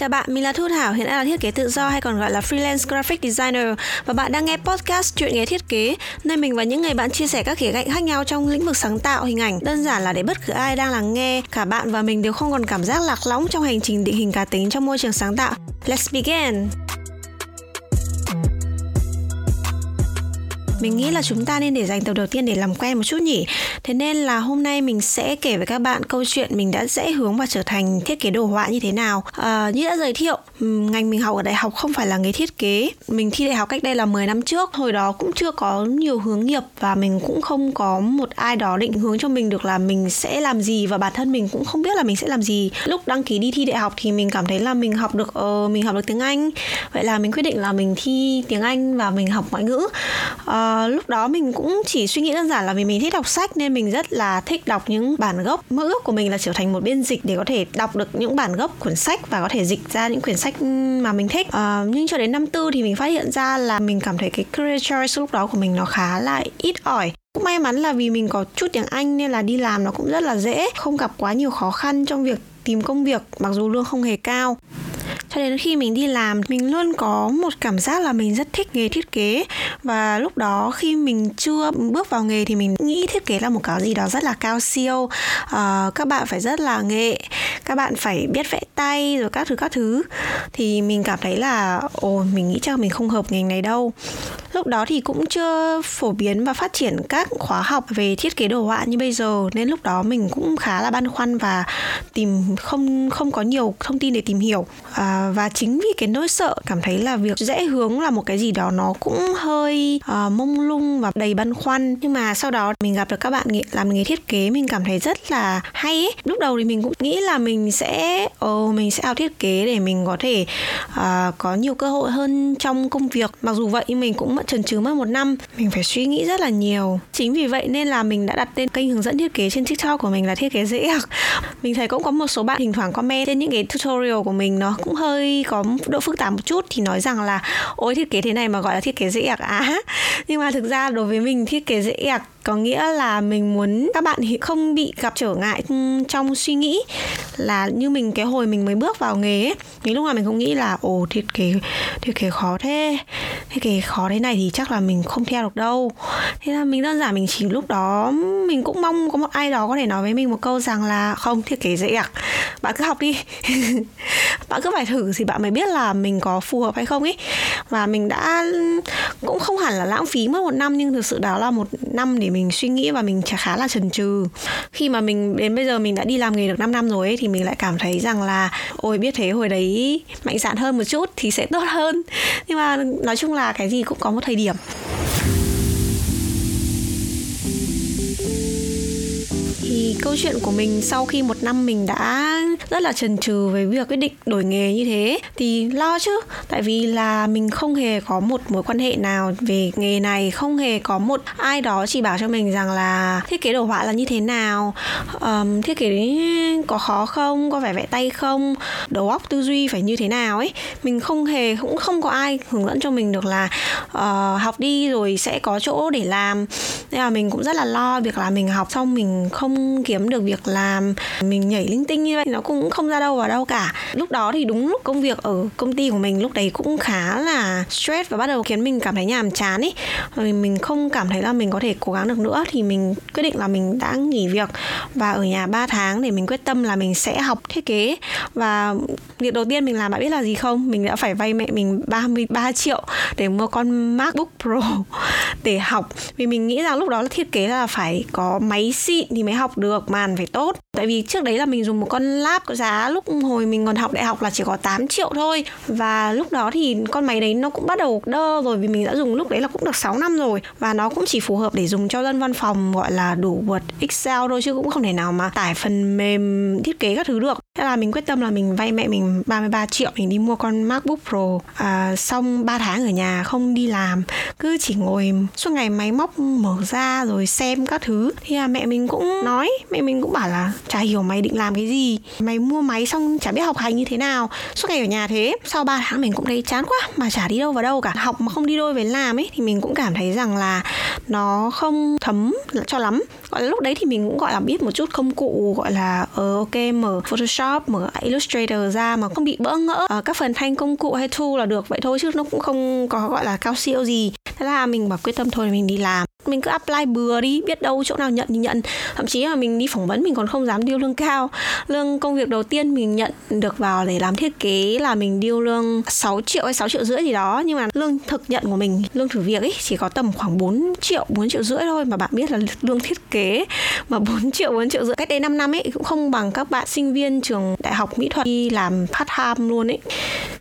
Chào bạn, mình là Thu Thảo, hiện đang là thiết kế tự do hay còn gọi là freelance graphic designer và bạn đang nghe podcast chuyện nghề thiết kế, nơi mình và những người bạn chia sẻ các khía cạnh khác nhau trong lĩnh vực sáng tạo hình ảnh, đơn giản là để bất cứ ai đang lắng nghe, cả bạn và mình đều không còn cảm giác lạc lõng trong hành trình định hình cá tính trong môi trường sáng tạo. Let's begin! Mình nghĩ là chúng ta nên để dành tập đầu tiên để làm quen một chút nhỉ. Thế nên là hôm nay mình sẽ kể với các bạn câu chuyện mình đã dễ hướng và trở thành thiết kế đồ họa như thế nào. À, như đã giới thiệu ngành mình học ở đại học không phải là nghề thiết kế. Mình thi đại học cách đây là 10 năm trước hồi đó cũng chưa có nhiều hướng nghiệp và mình cũng không có một ai đó định hướng cho mình được là mình sẽ làm gì và bản thân mình cũng không biết là mình sẽ làm gì. Lúc đăng ký đi thi đại học thì mình cảm thấy là mình học được uh, mình học được tiếng anh. Vậy là mình quyết định là mình thi tiếng anh và mình học ngoại ngữ. Uh, Ờ, lúc đó mình cũng chỉ suy nghĩ đơn giản là vì mình thích đọc sách nên mình rất là thích đọc những bản gốc. Mơ ước của mình là trở thành một biên dịch để có thể đọc được những bản gốc cuốn sách và có thể dịch ra những quyển sách mà mình thích. Uh, nhưng cho đến năm tư thì mình phát hiện ra là mình cảm thấy cái career choice lúc đó của mình nó khá là ít ỏi. Cũng may mắn là vì mình có chút tiếng Anh nên là đi làm nó cũng rất là dễ, không gặp quá nhiều khó khăn trong việc tìm công việc mặc dù lương không hề cao cho đến khi mình đi làm mình luôn có một cảm giác là mình rất thích nghề thiết kế. Và lúc đó khi mình chưa bước vào nghề thì mình nghĩ thiết kế là một cái gì đó rất là cao siêu. Uh, các bạn phải rất là nghệ các bạn phải biết vẽ tay rồi các thứ các thứ. Thì mình cảm thấy là ồ mình nghĩ chắc mình không hợp ngành này đâu lúc đó thì cũng chưa phổ biến và phát triển các khóa học về thiết kế đồ họa như bây giờ nên lúc đó mình cũng khá là băn khoăn và tìm không không có nhiều thông tin để tìm hiểu. À, và chính vì cái nỗi sợ cảm thấy là việc dễ hướng là một cái gì đó nó cũng hơi à, mông lung và đầy băn khoăn. Nhưng mà sau đó mình gặp được các bạn làm nghề thiết kế mình cảm thấy rất là hay ấy. lúc đầu thì mình cũng nghĩ là mình sẽ oh, mình sẽ học thiết kế để mình có thể uh, có nhiều cơ hội hơn trong công việc. Mặc dù vậy mình cũng vẫn chần chừ mất một năm. Mình phải suy nghĩ rất là nhiều. Chính vì vậy nên là mình đã đặt tên kênh hướng dẫn thiết kế trên tiktok của mình là thiết kế dễ học. Mình thấy cũng có một số bạn thỉnh thoảng comment trên những cái tutorial của mình, nó cũng hơi có độ phức tạp một chút, thì nói rằng là, ôi, thiết kế thế này mà gọi là thiết kế dễ ạc á. Nhưng mà thực ra đối với mình, thiết kế dễ ạc có nghĩa là mình muốn các bạn không bị gặp trở ngại ừ, trong suy nghĩ là như mình, cái hồi mình mới bước vào nghề ấy những lúc nào mình không nghĩ là, ồ, thiết kế thiết kế khó thế, thiết kế khó thế này thì chắc là mình không theo được đâu. Thế là mình đơn giản mình chỉ lúc đó, mình cũng mong có một ai đó có thể nói với mình một câu rằng là, không, thiết kế dễ ạ, bạn cứ học đi. Bạn cứ phải thử thì bạn mới biết là mình có phù hợp hay không ấy. Và mình đã ừ, cũng không hẳn là lãng phí mất một năm nhưng thực sự đó là một năm để mình suy nghĩ và mình khá là chần chừ. Khi mà mình đến bây giờ mình đã đi làm nghề được 5 năm rồi ấy, thì mình lại cảm thấy rằng là ôi biết thế hồi đấy mạnh dạn hơn một chút thì sẽ tốt hơn. Nhưng mà nói chung là cái gì cũng có một thời điểm. Thì câu chuyện của mình sau khi một năm mình đã rất là chần chừ về việc quyết định đổi nghề như thế thì lo chứ. Tại vì là mình không hề có một mối quan hệ nào về nghề này không hề có một ai đó chỉ bảo cho mình rằng là thiết kế đồ họa là như thế nào? Um, thiết kế có khó không? Có phải vẽ tay không? Đầu óc tư duy phải như thế nào? ấy. Mình không hề cũng không có ai hướng dẫn cho mình được là uh, học đi rồi sẽ có chỗ để làm. Nên là mình cũng rất là lo việc là mình học xong mình không kiếm được việc làm, mình nhảy linh tinh như vậy nó cũng không ra đâu vào đâu cả. Lúc đó thì đúng lúc công việc ở công ty của mình lúc đấy cũng khá là stress và bắt đầu khiến mình cảm thấy nhàm chán ấy rồi mình không cảm thấy là mình có thể cố gắng được nữa thì mình quyết định là mình đã nghỉ việc và ở nhà 3 tháng để mình quyết tâm là mình sẽ học thiết kế. Và việc đầu tiên mình làm, bạn biết là gì không? Mình đã phải vay mẹ mình 33 triệu để mua con MacBook Pro để học. Vì mình nghĩ rằng lúc đó là thiết kế là phải có máy xịn thì mới học được được màn phải tốt. Tại vì trước đấy là mình dùng một con lap có giá lúc hồi mình còn học đại học là chỉ có 8 triệu thôi. Và lúc đó thì con máy đấy nó cũng bắt đầu đơ rồi vì mình đã dùng lúc đấy là cũng được 6 năm rồi. Và nó cũng chỉ phù hợp để dùng cho dân văn phòng gọi là đủ Word Excel thôi chứ cũng không thể nào mà tải phần mềm thiết kế các thứ được. Thế là mình quyết tâm là mình vay mẹ mình 33 triệu mình đi mua con MacBook Pro. À, xong 3 tháng ở nhà không đi làm cứ chỉ ngồi suốt ngày máy móc mở ra rồi xem các thứ. Thì là mẹ mình cũng nói mẹ mình cũng bảo là chả hiểu mày định làm cái gì. Mày mua máy xong chả biết học hành như thế nào. Suốt ngày ở nhà thế. Sau 3 tháng mình cũng thấy chán quá mà chả đi đâu vào đâu cả. Học mà không đi đôi với làm ấy thì mình cũng cảm thấy rằng là nó không thấm cho lắm. Gọi là lúc đấy thì mình cũng gọi là biết một chút công cụ gọi là ờ ok mở Photoshop mở Illustrator ra mà không bị bỡ ngỡ. Uh, các phần thanh công cụ hay tool là được. Vậy thôi chứ nó cũng không có gọi là cao siêu gì. Thế là mình bảo quyết tâm thôi mình đi làm mình cứ apply bừa đi biết đâu chỗ nào nhận thì nhận. Thậm chí là mình đi phỏng vấn mình còn không dám điêu lương cao. Lương công việc đầu tiên mình nhận được vào để làm thiết kế là mình điêu lương 6 triệu hay 6 triệu rưỡi gì đó. Nhưng mà lương thực nhận của mình lương thử việc ấy chỉ có tầm khoảng 4 triệu 4 triệu rưỡi thôi. Mà bạn biết là lương thiết kế mà 4 triệu 4 triệu rưỡi cách đây 5 năm ấy cũng không bằng các bạn sinh viên trường đại học mỹ thuật đi làm part time luôn ấy.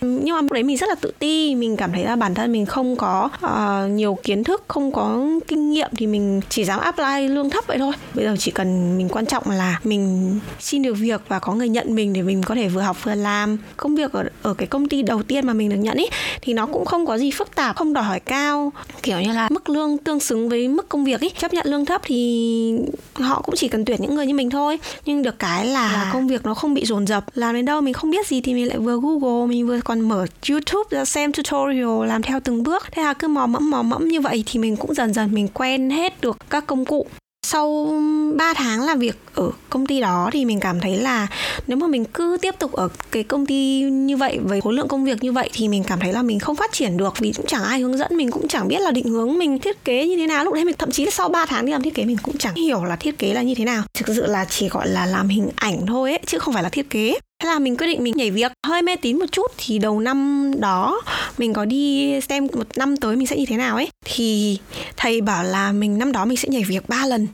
Nhưng mà lúc đấy mình rất là tự ti mình cảm thấy là bản thân mình không có uh, nhiều kiến thức không có kinh nghiệm thì mình chỉ dám apply lương thấp vậy thôi. Bây giờ chỉ cần mình quan trọng là mình xin được việc và có người nhận mình để mình có thể vừa học vừa làm. Công việc ở ở cái công ty đầu tiên mà mình được nhận ý thì nó cũng không có gì phức tạp không đòi hỏi cao. Kiểu như là mức lương tương xứng với mức công việc ý chấp nhận lương thấp thì họ cũng chỉ cần tuyển những người như mình thôi. Nhưng được cái là, là công việc nó không bị dồn dập. Làm đến đâu mình không biết gì thì mình lại vừa google mình vừa còn mở youtube ra xem tutorial làm theo từng bước. Thế là cứ mò mẫm mò mẫm như vậy thì mình cũng dần dần mình quen hết được các công cụ. Sau 3 tháng làm việc ở công ty đó thì mình cảm thấy là nếu mà mình cứ tiếp tục ở cái công ty như vậy, với khối lượng công việc như vậy thì mình cảm thấy là mình không phát triển được. Vì cũng chẳng ai hướng dẫn, mình cũng chẳng biết là định hướng mình thiết kế như thế nào. Lúc đấy mình, thậm chí là sau 3 tháng đi làm thiết kế, mình cũng chẳng hiểu là thiết kế là như thế nào. Thực sự là chỉ gọi là làm hình ảnh thôi ấy, chứ không phải là thiết kế. Thế là mình quyết định mình nhảy việc. Hơi mê tín một chút thì đầu năm đó mình có đi xem một năm tới mình sẽ như thế nào ấy. Thì thầy bảo là mình năm đó mình sẽ nhảy việc 3 lần.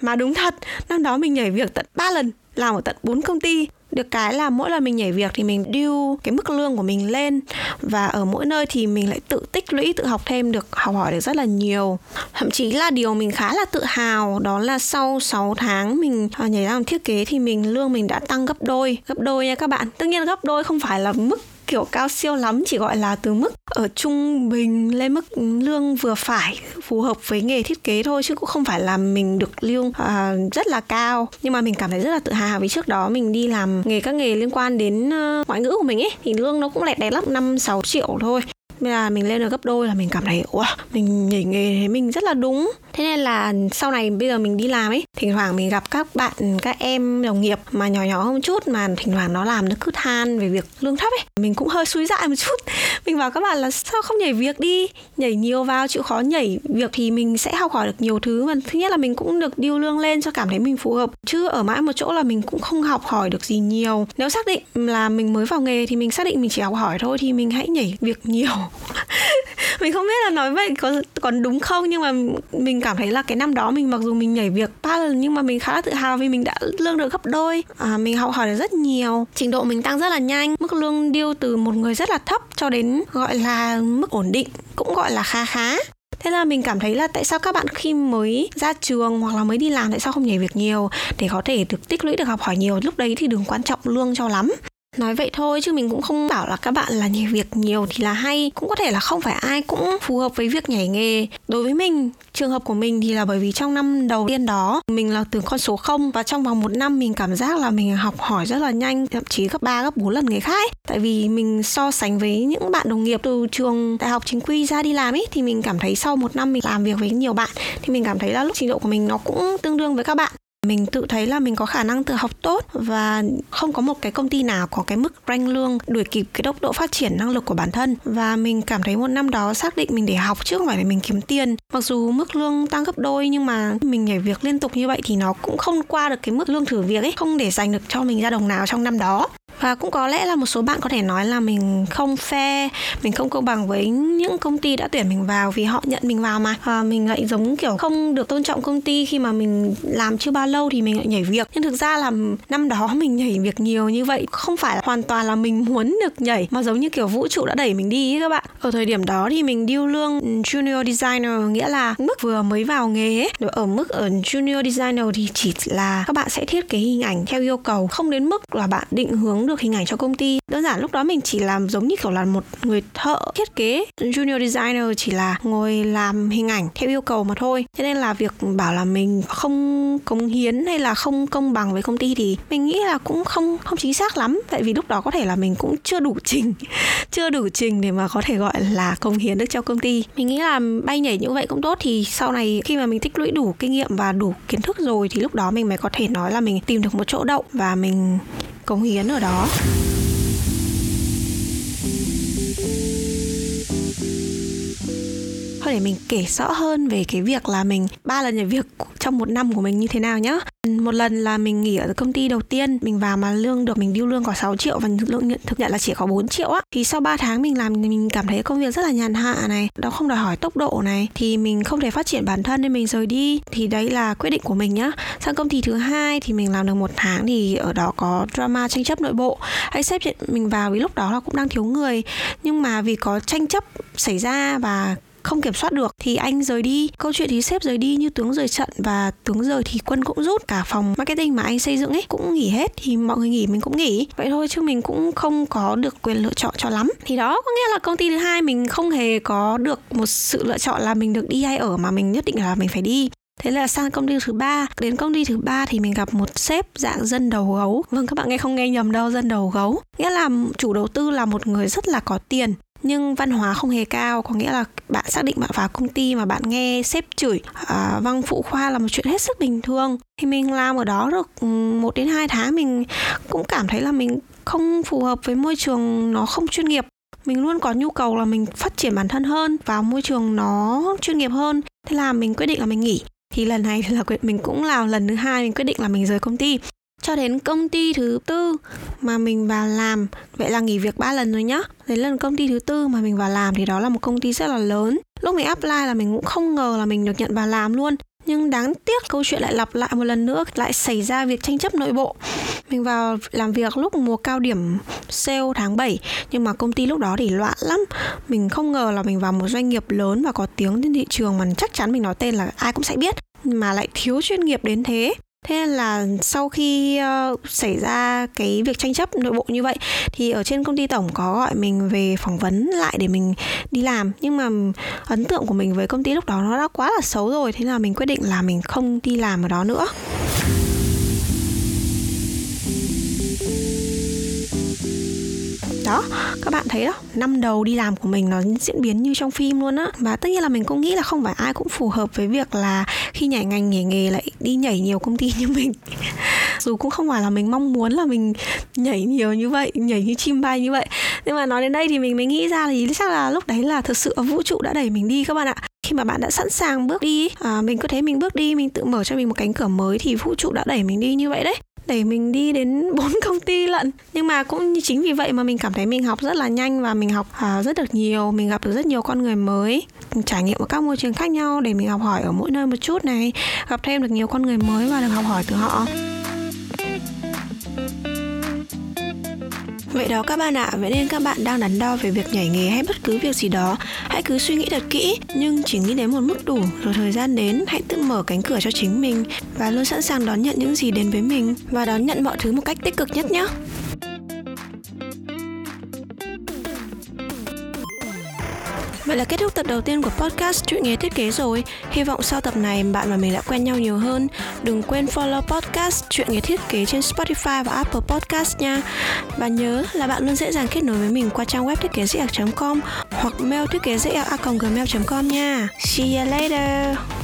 Mà đúng thật, năm đó mình nhảy việc tận 3 lần, làm ở tận 4 công ty được cái là mỗi lần mình nhảy việc thì mình điêu cái mức lương của mình lên. Và ở mỗi nơi thì mình lại tự tích lũy, tự học thêm được, học hỏi được rất là nhiều. Thậm chí là điều mình khá là tự hào đó là sau 6 tháng mình ờ, nhảy ra làm thiết kế thì mình, lương mình đã tăng gấp đôi. Gấp đôi nha các bạn. Tất nhiên gấp đôi không phải là mức kiểu cao siêu lắm chỉ gọi là từ mức ở trung bình lên mức lương vừa phải phù hợp với nghề thiết kế thôi chứ cũng không phải là mình được lương uh, rất là cao. Nhưng mà mình cảm thấy rất là tự hào vì trước đó mình đi làm nghề các nghề liên quan đến uh, ngoại ngữ của mình ấy thì lương nó cũng lẹt đẹt lắm năm sáu triệu thôi. Nên là mình lên được gấp đôi là mình cảm thấy wow, mình nhảy nghề thế mình rất là đúng thế nên là sau này bây giờ mình đi làm ấy, thỉnh thoảng mình gặp các bạn, các em đồng nghiệp mà nhỏ nhỏ hơn chút mà thỉnh thoảng nó làm nó cứ than về việc lương thấp ấy. Mình cũng hơi suy dại một chút. Mình bảo các bạn là sao không nhảy việc đi? Nhảy nhiều vào chịu khó nhảy việc thì mình sẽ học hỏi được nhiều thứ. Mà thứ nhất là mình cũng được điêu lương lên cho cảm thấy mình phù hợp. Chứ ở mãi một chỗ là mình cũng không học hỏi được gì nhiều. Nếu xác định là mình mới vào nghề thì mình xác định mình chỉ học hỏi thôi thì mình hãy nhảy việc nhiều. mình không biết là nói vậy có còn đúng không nhưng mà mình cảm thấy là cái năm đó mình mặc dù mình nhảy việc ba lần nhưng mà mình khá là tự hào vì mình đã lương được gấp đôi. À, mình học hỏi được rất nhiều. Trình độ mình tăng rất là nhanh mức lương điêu từ một người rất là thấp cho đến gọi là mức ổn định cũng gọi là khá khá. Thế là mình cảm thấy là tại sao các bạn khi mới ra trường hoặc là mới đi làm tại sao không nhảy việc nhiều để có thể được tích lũy được học hỏi nhiều lúc đấy thì đừng quan trọng lương cho lắm nói vậy thôi chứ mình cũng không bảo là các bạn là nhảy việc nhiều thì là hay. Cũng có thể là không phải ai cũng phù hợp với việc nhảy nghề. Đối với mình, trường hợp của mình thì là bởi vì trong năm đầu tiên đó, mình là từ con số 0 và trong vòng một năm mình cảm giác là mình học hỏi rất là nhanh, thậm chí gấp 3 gấp 4 lần người khác ấy. tại vì mình so sánh với những bạn đồng nghiệp từ trường đại học chính quy ra đi làm ấy, thì mình cảm thấy sau một năm mình làm việc với nhiều bạn, thì mình cảm thấy là lúc trình độ của mình nó cũng tương đương với các bạn mình tự thấy là mình có khả năng tự học tốt và không có một cái công ty nào có cái mức rank lương đuổi kịp cái tốc độ phát triển năng lực của bản thân. Và mình cảm thấy một năm đó xác định mình để học chứ không phải để mình kiếm tiền. Mặc dù mức lương tăng gấp đôi nhưng mà mình nhảy việc liên tục như vậy thì nó cũng không qua được cái mức lương thử việc ấy, không để dành được cho mình ra đồng nào trong năm đó và cũng có lẽ là một số bạn có thể nói là mình không fair mình không công bằng với những công ty đã tuyển mình vào vì họ nhận mình vào mà. À, mình lại giống kiểu không được tôn trọng công ty khi mà mình làm chưa bao lâu thì mình lại nhảy việc. Nhưng thực ra là năm đó mình nhảy việc nhiều như vậy không phải là hoàn toàn là mình muốn được nhảy mà giống như kiểu vũ trụ đã đẩy mình đi ấy các bạn. Ở thời điểm đó thì mình điêu lương junior designer nghĩa là mức vừa mới vào nghề ấy. Ở mức ở junior designer thì chỉ là các bạn sẽ thiết kế hình ảnh theo yêu cầu không đến mức là bạn định hướng được được hình ảnh cho công ty. Đơn giản lúc đó mình chỉ làm giống như kiểu là một người thợ thiết kế, junior designer chỉ là ngồi làm hình ảnh theo yêu cầu mà thôi. Cho nên là việc bảo là mình không cống hiến hay là không công bằng với công ty thì mình nghĩ là cũng không không chính xác lắm. Tại vì lúc đó có thể là mình cũng chưa đủ trình, chưa đủ trình để mà có thể gọi là cống hiến được cho công ty. Mình nghĩ là bay nhảy như vậy cũng tốt thì sau này khi mà mình tích lũy đủ kinh nghiệm và đủ kiến thức rồi thì lúc đó mình mới có thể nói là mình tìm được một chỗ đậu và mình cống hiến ở đó. Để mình kể rõ hơn về cái việc là mình ba lần nhảy việc trong một năm của mình như thế nào nhá. Một lần là mình nghỉ ở công ty đầu tiên mình vào mà lương được mình điêu lương có 6 triệu và lương nhận, thực nhận là chỉ có 4 triệu á. Thì sau 3 tháng mình làm thì mình cảm thấy công việc rất là nhàn hạ này nó không đòi hỏi tốc độ này thì mình không thể phát triển bản thân nên mình rời đi. Thì đấy là quyết định của mình nhá. Sang công ty thứ hai thì mình làm được một tháng thì ở đó có drama tranh chấp nội bộ. Hay sếp mình vào vì lúc đó là cũng đang thiếu người nhưng mà vì có tranh chấp xảy ra và không kiểm soát được thì anh rời đi. Câu chuyện thì sếp rời đi như tướng rời trận và tướng rời thì quân cũng rút. Cả phòng marketing mà anh xây dựng ấy cũng nghỉ hết thì mọi người nghỉ mình cũng nghỉ. Vậy thôi chứ mình cũng không có được quyền lựa chọn cho lắm. Thì đó có nghĩa là công ty thứ hai mình không hề có được một sự lựa chọn là mình được đi hay ở mà mình nhất định là mình phải đi. Thế là sang công ty thứ ba, đến công ty thứ ba thì mình gặp một sếp dạng dân đầu gấu. Vâng các bạn nghe không nghe nhầm đâu, dân đầu gấu. Nghĩa là chủ đầu tư là một người rất là có tiền nhưng văn hóa không hề cao có nghĩa là bạn xác định bạn vào công ty mà bạn nghe sếp chửi à, văng phụ khoa là một chuyện hết sức bình thường. Thì mình làm ở đó được một đến hai tháng mình cũng cảm thấy là mình không phù hợp với môi trường nó không chuyên nghiệp. Mình luôn có nhu cầu là mình phát triển bản thân hơn vào môi trường nó chuyên nghiệp hơn. Thế là mình quyết định là mình nghỉ. Thì lần này là mình cũng làm lần thứ hai mình quyết định là mình rời công ty cho đến công ty thứ tư mà mình vào làm. Vậy là nghỉ việc ba lần rồi nhá. Đến lần công ty thứ tư mà mình vào làm thì đó là một công ty rất là lớn. Lúc mình apply là mình cũng không ngờ là mình được nhận vào làm luôn. Nhưng đáng tiếc câu chuyện lại lặp lại một lần nữa, lại xảy ra việc tranh chấp nội bộ. Mình vào làm việc lúc mùa cao điểm sale tháng 7 nhưng mà công ty lúc đó thì loạn lắm. Mình không ngờ là mình vào một doanh nghiệp lớn và có tiếng trên thị trường mà chắc chắn mình nói tên là ai cũng sẽ biết, mà lại thiếu chuyên nghiệp đến thế thế nên là sau khi uh, xảy ra cái việc tranh chấp nội bộ như vậy thì ở trên công ty tổng có gọi mình về phỏng vấn lại để mình đi làm. Nhưng mà ấn tượng của mình với công ty lúc đó nó đã quá là xấu rồi thế là mình quyết định là mình không đi làm ở đó nữa. Đó các bạn thấy đó năm đầu đi làm của mình nó diễn biến như trong phim luôn á. Và tất nhiên là mình cũng nghĩ là không phải ai cũng phù hợp với việc là khi nhảy ngành nhảy nghề lại đi nhảy nhiều công ty như mình. Dù cũng không phải là mình mong muốn là mình nhảy nhiều như vậy nhảy như chim bay như vậy. Nhưng mà nói đến đây thì mình mới nghĩ ra thì chắc là lúc đấy là thực sự vũ trụ đã đẩy mình đi các bạn ạ. Khi mà bạn đã sẵn sàng bước đi à, mình cứ thấy mình bước đi mình tự mở cho mình một cánh cửa mới thì vũ trụ đã đẩy mình đi như vậy đấy để mình đi đến bốn công ty lận. Nhưng mà cũng chính vì vậy mà mình cảm thấy mình học rất là nhanh và mình học à, rất được nhiều. Mình gặp được rất nhiều con người mới trải nghiệm ở các môi trường khác nhau để mình học hỏi ở mỗi nơi một chút này. Gặp thêm được nhiều con người mới và được học hỏi từ họ. Vậy đó các bạn ạ, vậy nên các bạn đang đắn đo về việc nhảy nghề hay bất cứ việc gì đó, hãy cứ suy nghĩ thật kỹ, nhưng chỉ nghĩ đến một mức đủ, rồi thời gian đến, hãy tự mở cánh cửa cho chính mình và luôn sẵn sàng đón nhận những gì đến với mình và đón nhận mọi thứ một cách tích cực nhất nhé. Vậy là kết thúc tập đầu tiên của podcast Chuyện nghề thiết kế rồi. Hy vọng sau tập này bạn và mình đã quen nhau nhiều hơn. Đừng quên follow podcast Chuyện nghề thiết kế trên Spotify và Apple Podcast nha. Và nhớ là bạn luôn dễ dàng kết nối với mình qua trang web thiết kế dễ com hoặc mail thiết kế dễ gmail.com nha. See you later.